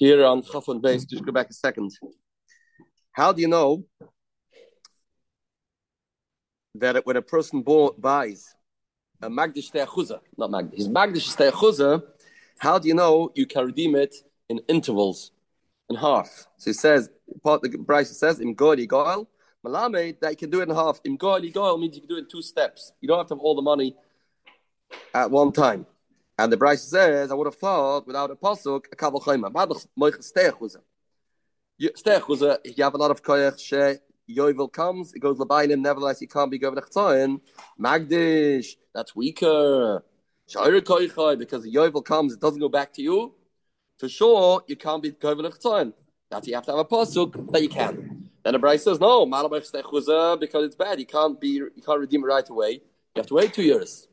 here on Chafon base. Just go back a second. How do you know that it, when a person buys a Magdish Te'achuza, not Magdish, his Magdish Te'achuza, how do you know you can redeem it in intervals, in half? So he says, part the Breise says, in Godi Goel, that you can do it in half. Godi Goel means you can do it in two steps. You don't have to have all the money at one time. And the Breise says, I would have thought without a pasuk, a kabel chayma. Badach moich stechuza. Stechuza, you have a lot of koyach she Yovel comes, it goes Labainim, nevertheless, you can't be going to Magdish, that's weaker. Shaira koychai, because the Yovel comes, it doesn't go back to you. For sure, you can't be going to That you have to have a pasuk that you can. Then the Breise says, no, Malabach stechuza, because it's bad. You can't be, you can't redeem it right away. You have to wait two years.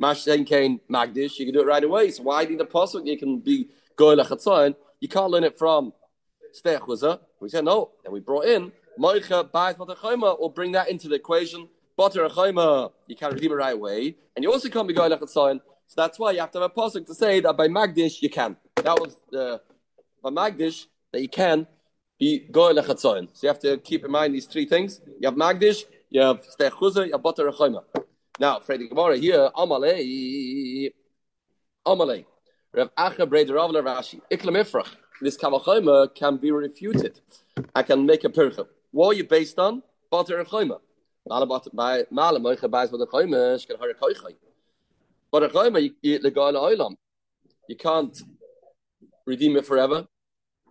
Mashen Kane Magdish, you can do it right away. So why need a pasuk? You can be going lechatzayin. You can't learn it from Stechuza. We said no. Then we brought in Moicha Ba'at Chayma. We'll bring that into the equation. Butter you can't redeem it right away, and you also can't be going lechatzayin. So that's why you have to have a pasuk to say that by Magdish you can. That was the by Magdish that you can be going lechatzayin. So you have to keep in mind these three things. You have Magdish, you have Stechuza, you have Butter Chayma. Now, the Gemara here, Amalei, Amalei, Rav Acha Breder Rav Rashi, Iklam Ifrach. This Kavachayma can be refuted. I can make a percha. What are you based on? Bater Chayma. By Malam Moicha buys what the Chayma is can. But a Chayma, you the guy Oilam. You can't redeem it forever.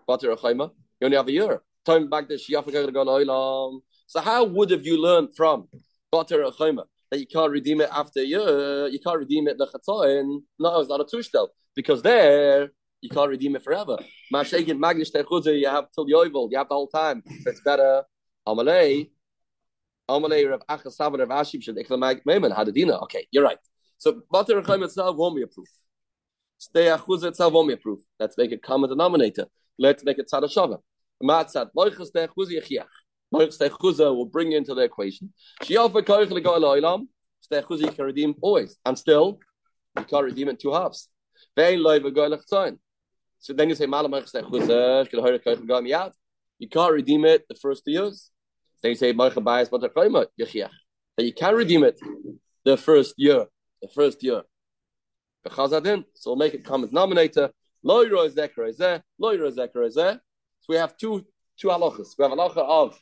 Bater Chayma. You only have a year. Time back the Shiafa Oilam. So how would have you learned from Bater Chayma? That you can't redeem it after a year, you can't redeem it lechatzayin. No, it's not a tushtel because there you can't redeem it forever. Mashegin magnish techudze, you have till the oivel, you have the whole time. It's better. Amalei, Amalei Rav Achas Savan Rav Ashib should iklamag meiman hadadina. Okay, you're right. So Bater Chaim itself won't be a proof. Stay achuz itself won't be a proof. Let's make a common denominator. Let's make it tzad shava. Matzat loichas techudze yechiach. Will bring into the equation. She offered koich le goel oilam. Stechuza you can redeem always, and still you can't redeem it two halves. So then you say You can't redeem it the first two years. Then you say. That you can redeem it the first year, the first year. So we'll make it common denominator. So we have two two halachas. We have halacha of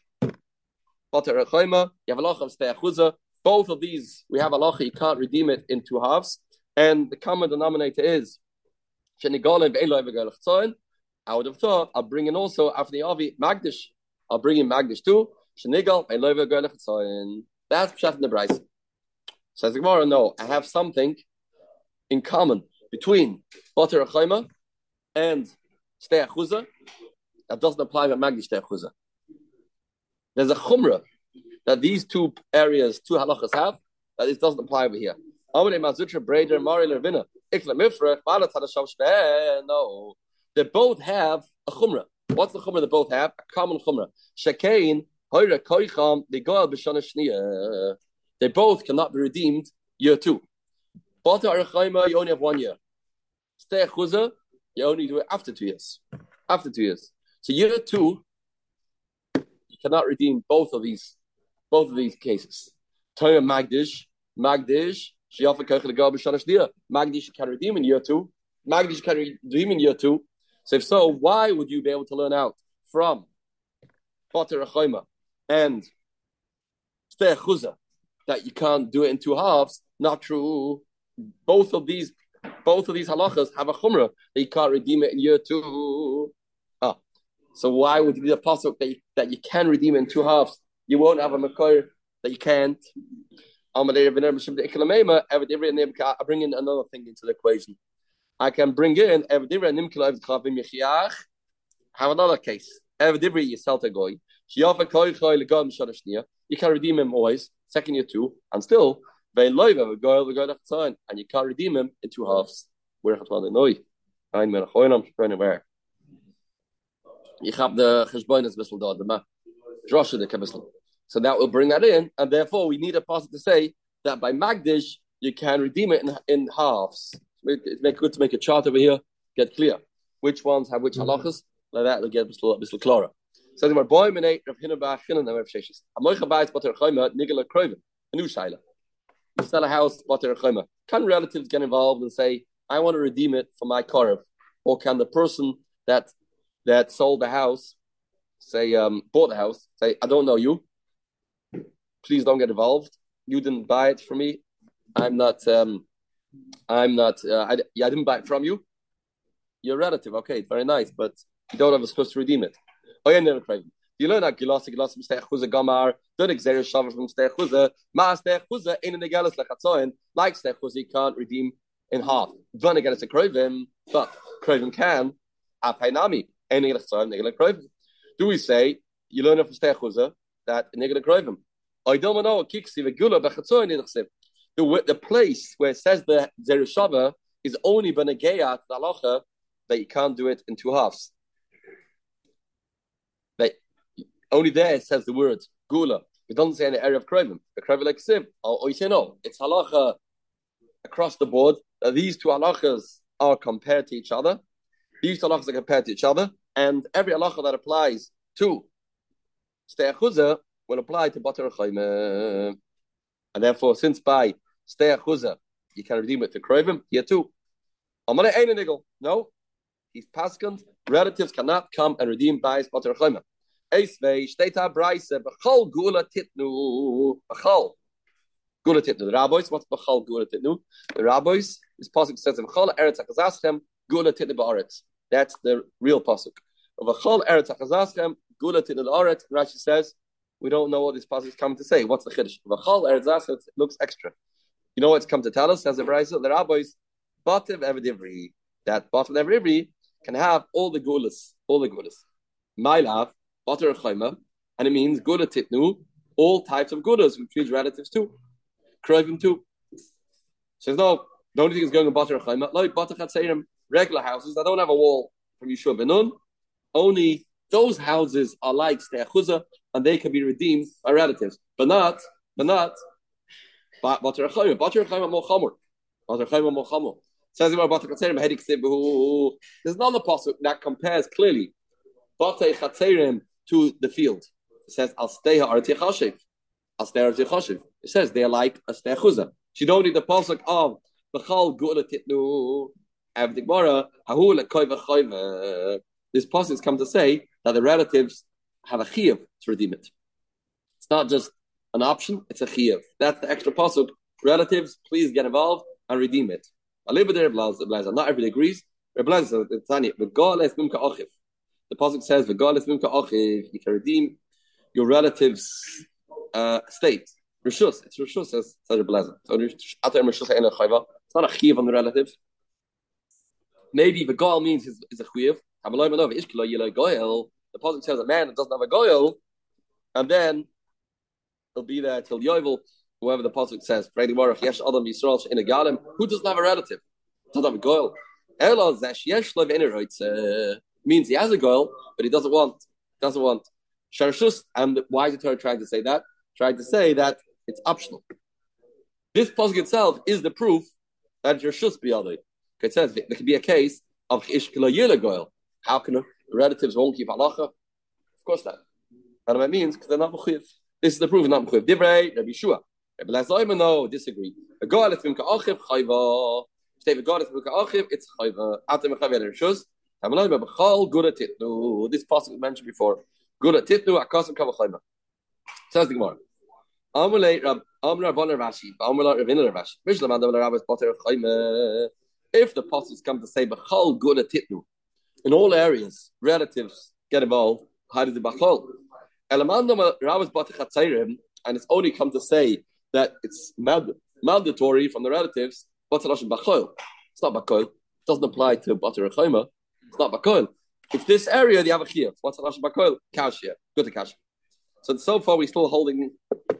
Bater Echoima, you have of Steachuza. Both of these, we have Allah, you can't redeem it in two halves. And the common denominator is I would have thought I'll bring in also after Avi Magdish. I'll bring in Magdish too. That's Pshat in the Breise. Says the Gemara, no, I have something in common between Bater Echoima and Steachuza that doesn't apply with Magdish Steachuza. There's a chumrah that these two areas, two halachas have, that it doesn't apply over here. No, they both have a chumrah. What's the chumrah they both have? A common chumrah. Shekain, hoira koicham, they go They both cannot be redeemed year two. Bata arachayma, you only have one year. Stay chuza, you only do it after two years. After two years. So year two, cannot redeem both of these both of these cases. Torah Magdish, Magdish, Magdish can redeem in year two. Magdish can redeem in year two. So if so, why would you be able to learn out from Potter and Chuza that you can't do it in two halves? Not true. Both of these both of these halachas have a chumrah They can't redeem it in year two. So why would you be the pasuk that you, that you can redeem in two halves? You won't have a makor that you can't. I bring in another thing into the equation. I can bring in have another case. You can redeem him always, second year two, and still and you can't redeem him in two halves. The bissel the drasha the. So that will bring that in, and therefore we need a passage to say that by Magdish you can redeem it in, in halves. It's make good to make a chart over here, get clear which ones have which halachas. like that, it'll get a little, little clara. So the boy minate Rav Hinabach Chinan Rav Sheshis. A moicha bayis bater chayma nigala kroivin. A new shaila. You sell a house bater chayma. Can relatives get involved and say, I want to redeem it for my karev, or can the person that that sold the house say um, bought the house say, I don't know you. Please don't get involved. You didn't buy it for me. I'm not. Um, I'm not. Uh, I, yeah, I didn't buy it from you. Your relative, okay, very nice, but you don't have a supposed to redeem it. Oh yeah, never craving. You learn that gilas gilas mistech chuza gamar. Don't exer shavar from mistech chuza. Ma stech chuza in the galas lechatzoin. Like stech chuza, you can't redeem in half. Vana get a craving, but craving can. Apainami. Craving. Do we say you learn from stech chuza that negel craving? I don't know. Kiksi. The the place where it says the zerushava is only benegeya the halacha that you can't do it in two halves. Only there it says the word gula. It doesn't say any area of krevim. The krevim like siv. Or no, it's halacha across the board that these two halachas are compared to each other. These two halachas are compared to each other, and every halacha that applies to steyachuza will apply to bater chayme. And therefore, since by steyachuza you can redeem it to krevim, here too. Amane ein nigel. No, he's paskant. Relatives cannot come and redeem by bater chayme. Eisvei steht a Breise, Bechal Gula Titnu, Bechal Gula Titnu. The rabbis, what's Bechal Gula Titnu? The rabbis, this pasuk says, Bechal Eretz HaKazaschem, Gula Titnu Ba'aretz. That's the real pasuk. Bechal Eretz HaKazaschem, Gula Titnu Ba'aretz. Rashi says, we don't know what this pasuk is coming to say. What's the chiddush? Bechal Eretz HaKazaschem looks extra. You know what's come to tell us? Says the Breise, the rabbis, Bativ Evedivri, that Bativ Evedivri can have all the gulas, all the gulas. My love, butter chayma, and it means gula titnu, all types of gudas, which means relatives too. Krovim too. Says no, the only thing is going on butter chayma, like butter chatzeirim, regular houses that don't have a wall from Yeshua Benun. Only those houses are like steachuzah, and they can be redeemed by relatives, but not, but not. Butter chayma, butter chayma more chamor, butter chayma more chamor. Says about butter chatzeirim, hedik There's another possible that compares clearly. Batei chatzeirim to the field. It says, I'll stay here, Artichashiv. I'll stay Artichashiv. It says they're like a stechuza. She don't need the pasuk of Bechal Gula Titnu This pasuk come to say that the relatives have a chiyuv to redeem it. It's not just an option, it's a chiyuv. That's the extra pasuk. Relatives, please get involved and redeem it. Not everybody agrees. The pasuk says. You can redeem your relative's uh, state. Rishus, it's rishus says such a. So. It's not a chiv on the relative. Maybe the gal means is, is a chiv. The pasuk says a man that doesn't have a goyel, and then he'll be there till yovel. Whoever the pasuk says, Yesh Adam Yisrael in a. Who doesn't have a relative? Doesn't have a goyel. Elo zesh yesh lev means he has a goal, but he doesn't want doesn't want sharshus. And why is the Torah trying to say that? Trying to say that it's optional. This pasuk itself is the proof that sharshus other. It says there could be a case of goil. How can relatives won't keep halacha? Of course not. And what it means because they're not mechuyev. This is the proof not mechuyev. Divrei Rabbi Shua. Rabbi Lazayman no disagree. A goal is mimka achiv chayva. State the goal is mimka achiv. It's chayva. Atem mechav rishus. This possible mentioned before. Gula titnu akasim kavachayma. Says the Gemara. Amulei Rab Amr Rabbanar Rashi. Amr Ravina Rashi. Mishlam Adam Rabbis Potter Chayma. If the apostles come to say Bechal Gula titnu, in all areas, relatives get involved. How does the Potter Chatzayrim, and it's only come to say that it's mandatory from the relatives. What's Bechal? It's not Bechal. It doesn't apply to Potter Chayma. It's not Bakoil. It's this area the have a chiyuv. What's halacha Bakoil? Kashia. Good to Kashia. So so far we're still holding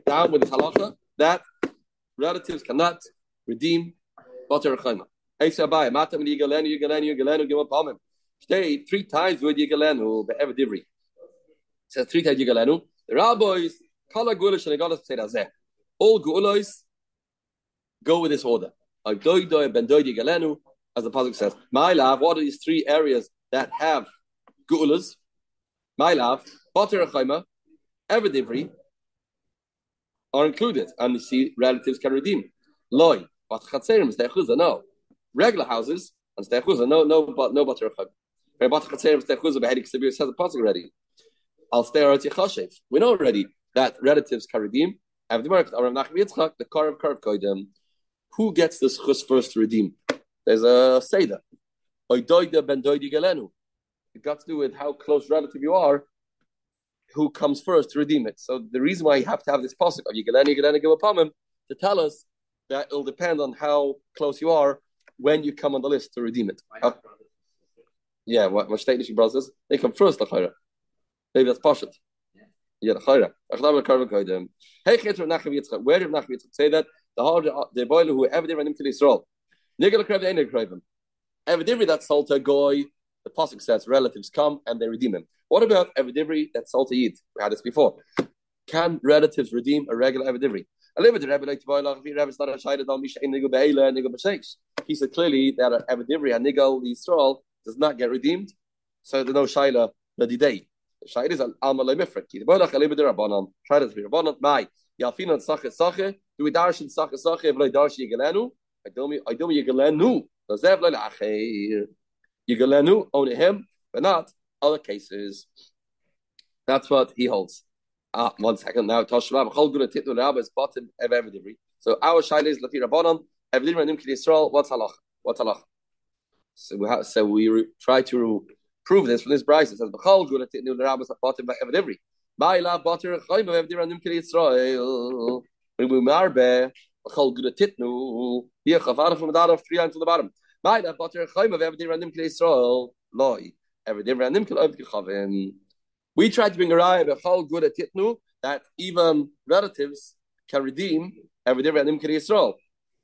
down with the halacha that relatives cannot redeem Bater Chayma. Eisa Abai, Matam Yigalenu, Yigalenu, Yigalenu, Palmim. Stay three times with Yigalenu, Be'ever Divri. Says three times Yigalenu. Oh. The rabbis, Kala Gulish and say that All Gulois go with this order. Like Doi Doi Ben Doi Yigalenu, oh, as the pasuk says. My love, what are these three areas that have gulas, my love, butter chaima, every are included, and you see relatives can redeem. Loi, but chatzerim is the no. Regular houses and stechuza, no, no, but no butter chaima. But chatzerim stechuza behedik severe says the passing already. I'll stay at We know already that relatives can redeem. The car of curve koidem. Who gets this chus first to redeem? There's a seder. It got to do with how close relative you are, who comes first to redeem it. So the reason why you have to have this pasuk of Yigaleni, Yigaleni, Gilapamim to tell us that it'll depend on how close you are when you come on the list to redeem it. Uh, yeah, what my state brothers they come first, Lachayra. Maybe that's Pashat. Yeah, Lachayra. Hey, where did Nachum Yitzchak say that? The hard, the boiler who ever did run him to Israel. Nigel Krev, they ain't Krev him. Evidivri that Salta Goy, the Pasuk says relatives come and they redeem him. What about Evidivri that Salta Yid? We had this before. Can relatives redeem a regular Evidivri? He said clearly that an Evidivri, a Nigal Yisrael, does not get redeemed. So there's no Shaila Nadidei. The Shaila is Alma Lemifrik. The Boilach Alibid Rabbanon. Shaila is Rabbanon. Mai. Yalfina Sache Sache. Do we darshan Sache Sache? V'loi darshi Yigalenu? I don't Yigalenu. Yigalenu only him, but not other cases. That's what he holds. Ah, one second now. Toshma b'chol guna titnu rabba is bottom of every So our shaila is lafi rabbanon every ranim kli Yisrael. What's halach? What's halach? So we have, so we re, try to prove this from this price. It says b'chol guna titnu rabba is bottom of every. Ba'ila butter chayim of every ranim kli Yisrael. We marbe b'chol guna titnu. Here chavar from the bottom three lines the bottom. That butter chayim of everything random kli Israel loy. Everything random kli of kichavin. We tried to bring a raya b'chol good at titnu that even relatives can redeem everything random kli Israel.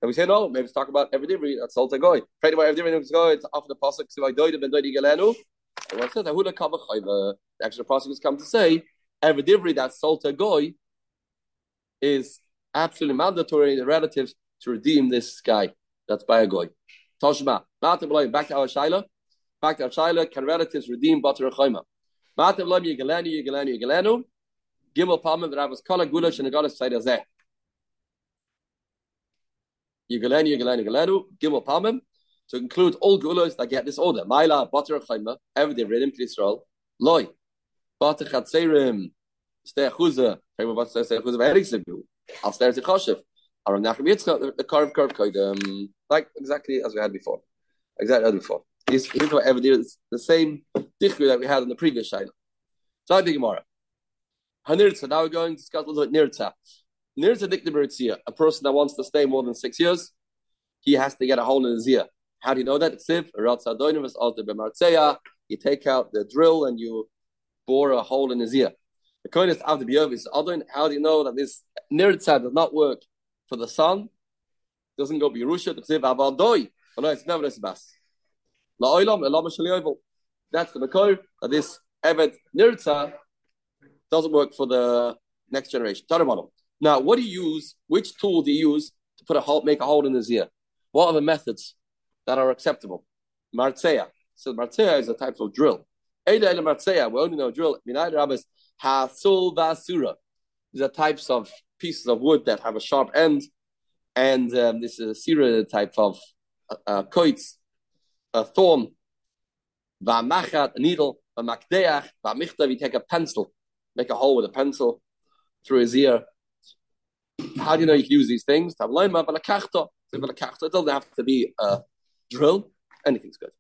And we say no, maybe let's talk about every every that's all goy. Pray about every random goy. It's off the pasuk. So I died ben died gelenu. And what says ahula kava chayva. The extra pasuk has come to say every every that salta goy is absolutely mandatory. The relatives to redeem this guy that's by a goy. Toshma. Back to our Shaila. Back to our Shaila. Can relatives redeem butter chayma? Matam lo yigalenu yigalenu yigalenu. Gimel I was kala gudash and the goddess that. Yigalenu yigalenu yigalenu. Gimel palmim to include all gulas that get this order. Maila butter chayma. Every day redim to Israel. Loy. Butter chatzerim. Stay chuza. Stay chuza. Ve'erik sebu. I'll stay to choshev. Aram nachem yitzchak. The carve carve kaidem like exactly as we had before. Exactly as before. He's, he's what ever is the same dichru that we had in the previous shaila. So I think Gemara. Hanirtza. Now we're going to discuss a little bit nirtza. Nirtza dikta A person that wants to stay more than six years, he has to get a hole in his ear. How do you know that? You take out the drill and you bore a hole in his ear. The is after the How do you know that this nirtza does not work for the sun? doesn't go Birusha, it's never bas. That's the Makor that this Evet Nirtza doesn't work for the next generation. Now, what do you use? Which tool do you use to put a hole, make a hole in his ear? What are the methods that are acceptable? Martzea. So Martzea is a type of drill. Eida ele Martzea. We only know drill. Minai Rabbis Hasul Vasura. These are types of pieces of wood that have a sharp end and um, this is a sira type of uh, uh a thorn, v'amachat, a needle, v'makdeach, v'amichtav, you take a pencil, make a hole with a pencil through his ear. How do you know you can use these things? It doesn't have to be a drill. Anything's good.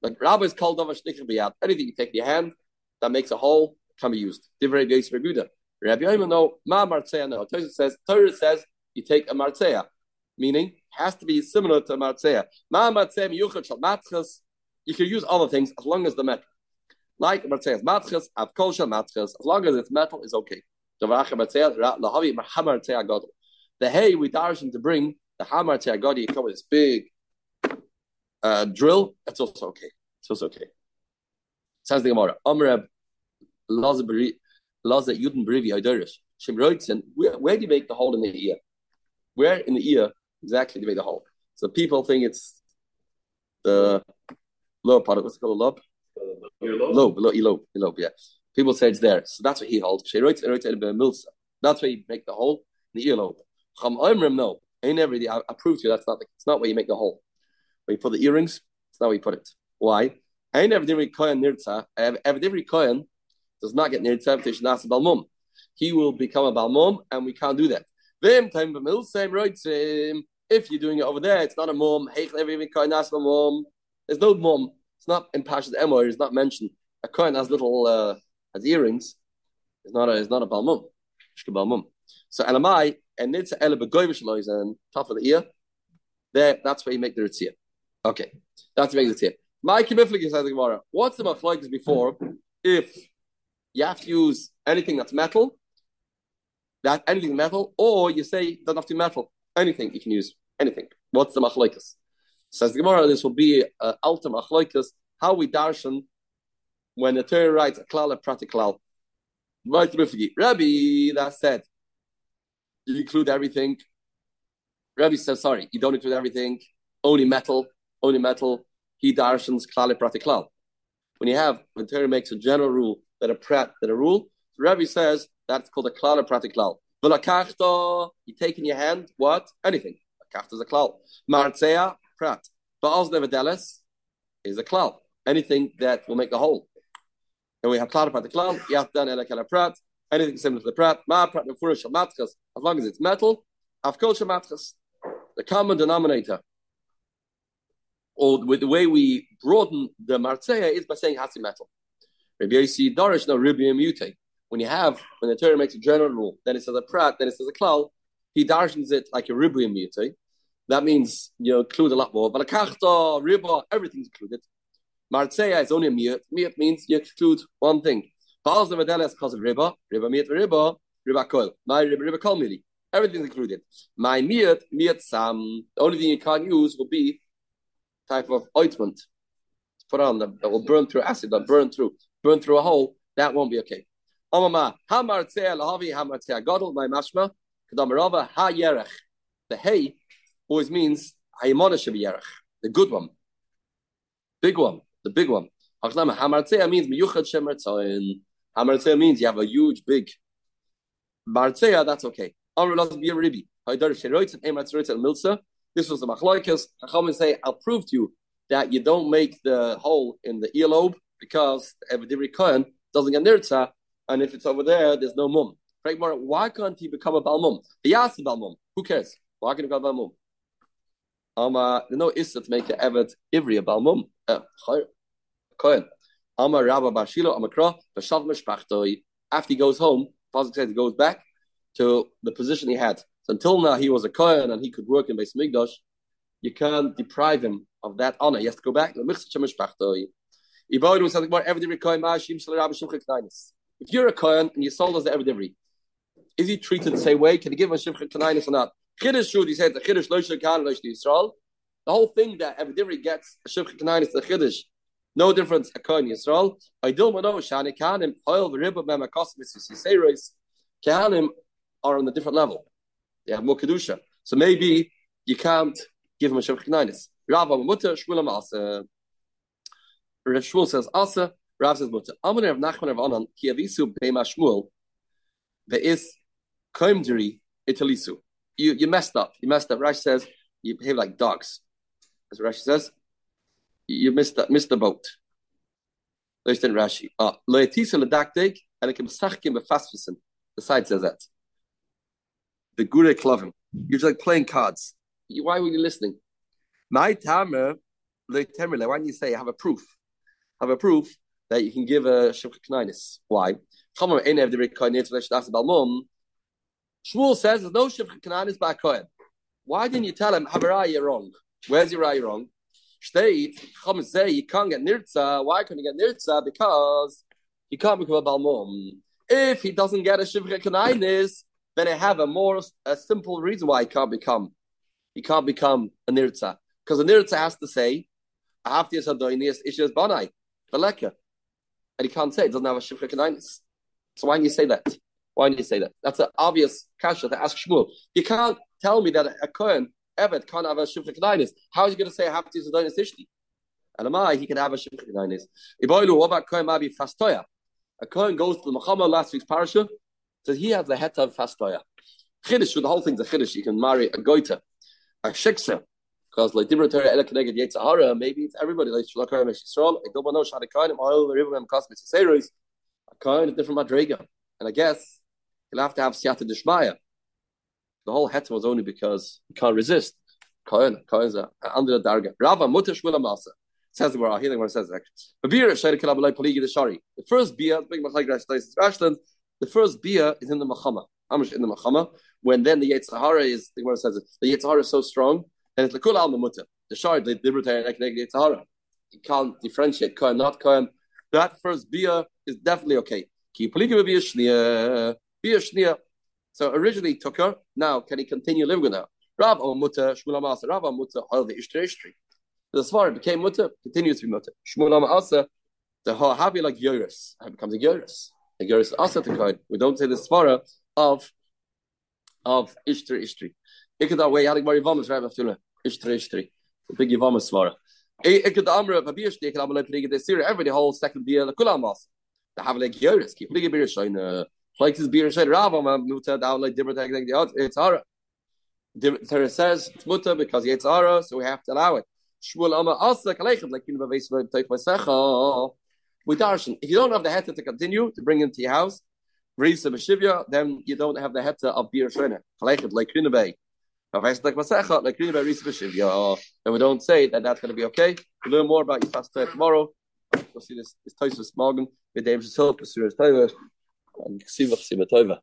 But rabbis called over biyad. Anything you take in your hand that makes a hole can be used. Divrei Rabbi Yoimon no, ma martzeh no. Torah says, Torah says you take a martzea, meaning has to be similar to a martzea. Ma martzea miyuchad shal matchas. You can use other things as long as the metal, like martzeas matchas, avkol shal matchas. As long as it's metal, is okay. The hay we darshan to bring the hamar teagadi, you come with this big uh, drill. That's also okay. It's also okay. Says the Gemara. Amreb Laza Yudin Berivi Idorish. Shem Where do you make the hole in the ear? Where in the ear exactly you make the hole? So people think it's the lower part. Of what's it called? The lobe. elope, elope, elope, yeah. People say it's there, so that's what he holds. That's where you make the hole in the earlobe. Cham Oimrim, no. Ain't never, I, I proved to you that's not the, it's not where you make the hole. Where you put the earrings, it's not where you put it. Why? Ain't ever different kohen nirtza. Ever different kohen does not get nirtza if there's balmum. He will become a balmum, and we can't do that. Vim time b'mil same roitzim. If you're doing it over there, it's not a mum. There's no mum. It's not in Pashas Emor. It's not mentioned. A kohen has little uh, has earrings. It's not a. It's not a balmum. balmum. So elamai and nitza ele begoyvish and top of the ear. There, that's where you make the ritzia. Okay, that's where you make the ritzia. My kibiflik says the. What's the machlokes before? If you have to use anything that's metal, that anything metal, or you say doesn't have to be metal, anything you can use, anything. What's the machlokes? Says the Gemara, this will be uh, ultimate machlokes. How we darshan when the Torah writes a klal a pratiklal. Rabbi, that said, you include everything. Rabbi says, sorry, you don't include everything. Only metal, only metal. He darshans klal pratiklal. When you have, when Torah makes a general rule that a prat, that a rule, Rabbi says that's called a klal pratiklal. V'lakachta, you take in your hand, what? Anything. Lakachta is a klal. Martzea, prat. Ba'az nevedeles is a klal. Anything that will make a hole. And we have klal pratiklal, yatan elakala prat, anything similar to the prat, ma prat nefurish matchas, as long as it's metal, afkol matchas, the common denominator. Or with the way we broaden the martzeya is by saying hasi metal. Maybe you see darish no ribium mute. When you have when the Torah makes a general rule, then it says a prat, then it says a klal, he darshans it like a ribium mute. That means you include a lot more. But a kachta, riba, everything's included. Martzeya is only a miyut. Miyut means you exclude one thing. Baals the Medeles because of riba, riba miyut riba, riba kol. My riba riba kol mili. Everything's included. My miyut, miyut sam. The only thing you can't use will be type of ointment put on that, will burn through acid, that burn through, burn through a hole. That won't be okay. Amama, hamar tzeh lahavi, hamar tzeh gadol, my mashma, kadamarava, ha yerech. The hay always means hayimona yerech, the good one, big one, the big one. Hamar tzeh means miyuchad shemer. Hamartzea means you have a huge, big Martzea, that's okay. This was the machloikas. Chachamim say, I'll prove to you that you don't make the hole in the earlobe because the Evidivri Kohen doesn't get nirtza, and if it's over there, there's no mum. Why can't he become a balmum? He asked the balmum. Who cares? Why can't he become a balmum? Uh, no issa to make the Evet Ivri a balmum. Uh, Kohen. Amar Rabba Bashilo Amakra Vashav Mishpachtoi. After he goes home, Pasuk says he goes back to the position he had. So until now he was a Kohen and he could work in Beis Migdosh. You can't deprive him of that honor. He has to go back. If you're a Kohen and you sold us the Evidivri, is he treated the same way? Can he give him a Shivcha Kanainis or not? Chiddush should he said the Chiddush Loisha Kan Loish Yisrael. The whole thing that Evidivri gets a Shivcha Kanainis the Chiddush no difference. A kohen Yisrael. Idil mano shani kahanim oil v'riba b'makos mitzvah Kahanim are on a different level. They have more kedusha. So maybe you can't give them a shevach knainis. Rav mutter shmulam asa. Rav Shmuel says asa. Rav says mutter. Amen Rav Nachman Rav Anan ki avisu beima Shmuel. There is koimdiri italisu. You you messed up. You messed up. Rashi says you behave like dogs. As Rashi says, you missed the, missed the boat. Understand Rashi. Ah, Loetisa ledaktek and sachkim befasfisen. The side says that. The gure klovim. You're just like playing cards. Why were you listening? My tamer letemer. Why don't you say have a proof? Have a proof that you can give a shivcha knainis. Why? Shmuel says there's no shivcha knainis by Kohen. Why didn't you tell him Habarai you're wrong? Where's your eye wrong? State, say you can't get nirtza. Why can't you get nirtza? Because he can't become a balmum. If he doesn't get a shivcha kanainis, then I have a more a simple reason why he can't become he can't become a nirtza. Because a nirtza has to say, After Adoinius issues banai, veleka. And he can't say it doesn't have a shivcha kanainis. So why do you say that? Why do you say that? That's an obvious kasha to ask Shmuel. You can't tell me that a Kohen Evet can't have a shivcha kedainis. How is he going to say I have to use a dainis ishti? Amai, he can have a Shimchinanis. Iboilu, what about Kohen Mabi Fastoya? A Kohen goes to the Muhammad last week's parasha, says he has the het of Fastoya. Chiddush, the whole thing's a Chiddush. You can marry a Goita, a Shiksa, because like Dibra Torah Ela Keneged Yetzahara, maybe it's everybody like Shalakar Mesh Yisrael. I don't know Shad Kohen, Oil, the River, Cosmic Series. A Kohen is different Madriga. And I guess he'll have to have Siyata Dishmaya. The whole het was only because he can't resist. Kohen, Kohen's under the Darga. Rava Shmula Masa. Says the word healing where it says that. The first Rashland, the first bia is in the Machama. Amish in the Machama. When then the Yetzahara is the word says it, the Yetzahara is so strong, and it's the Kul al Mutter. The Shari, the libertarian Yetzahara. You can't differentiate Kohen, not Kohen. That first bia is definitely okay. Ki Polygamy bia Shnia. So originally took her. Now can he continue living with her? Rav or Mutter, Shmuel Amasa, Rav or Mutter, Oil the Ishtri Ishtri. The Svar became Mutter, continues to be Mutter. Shmuel Amasa, the happy like Yoris, becomes a Yoris. A Yoris Asa to Kohen. We don't say the Svara of of Ishtri Ishtri. Ik dat way, Yadik Mari Vamas, Rav Aftula, Ishtri Ishtri. The big Vamas Svara. Ik het Amra, Babir Shti, Ik het Amra, Pliga, the Syria, every whole second beer, the Kulamas. The have like Yoris, keep Pliga Beer Shine, like this beer Shine, Rav, Mutter, Down like Dibber, it's Hara. Torah says it's mutter because it's ara, so we have to allow it. Shmuel Amar Asa Kalechet like you know take We darshan if you don't have the heta to continue to bring him to your house, Risa Beshivya, then you don't have the heta of beer shreiner. Kalechet like Krinabay. And we don't say that that's going to be okay. We'll learn more about Yifas tomorrow. We'll see this this Tosus Morgan with David Siva Toiva.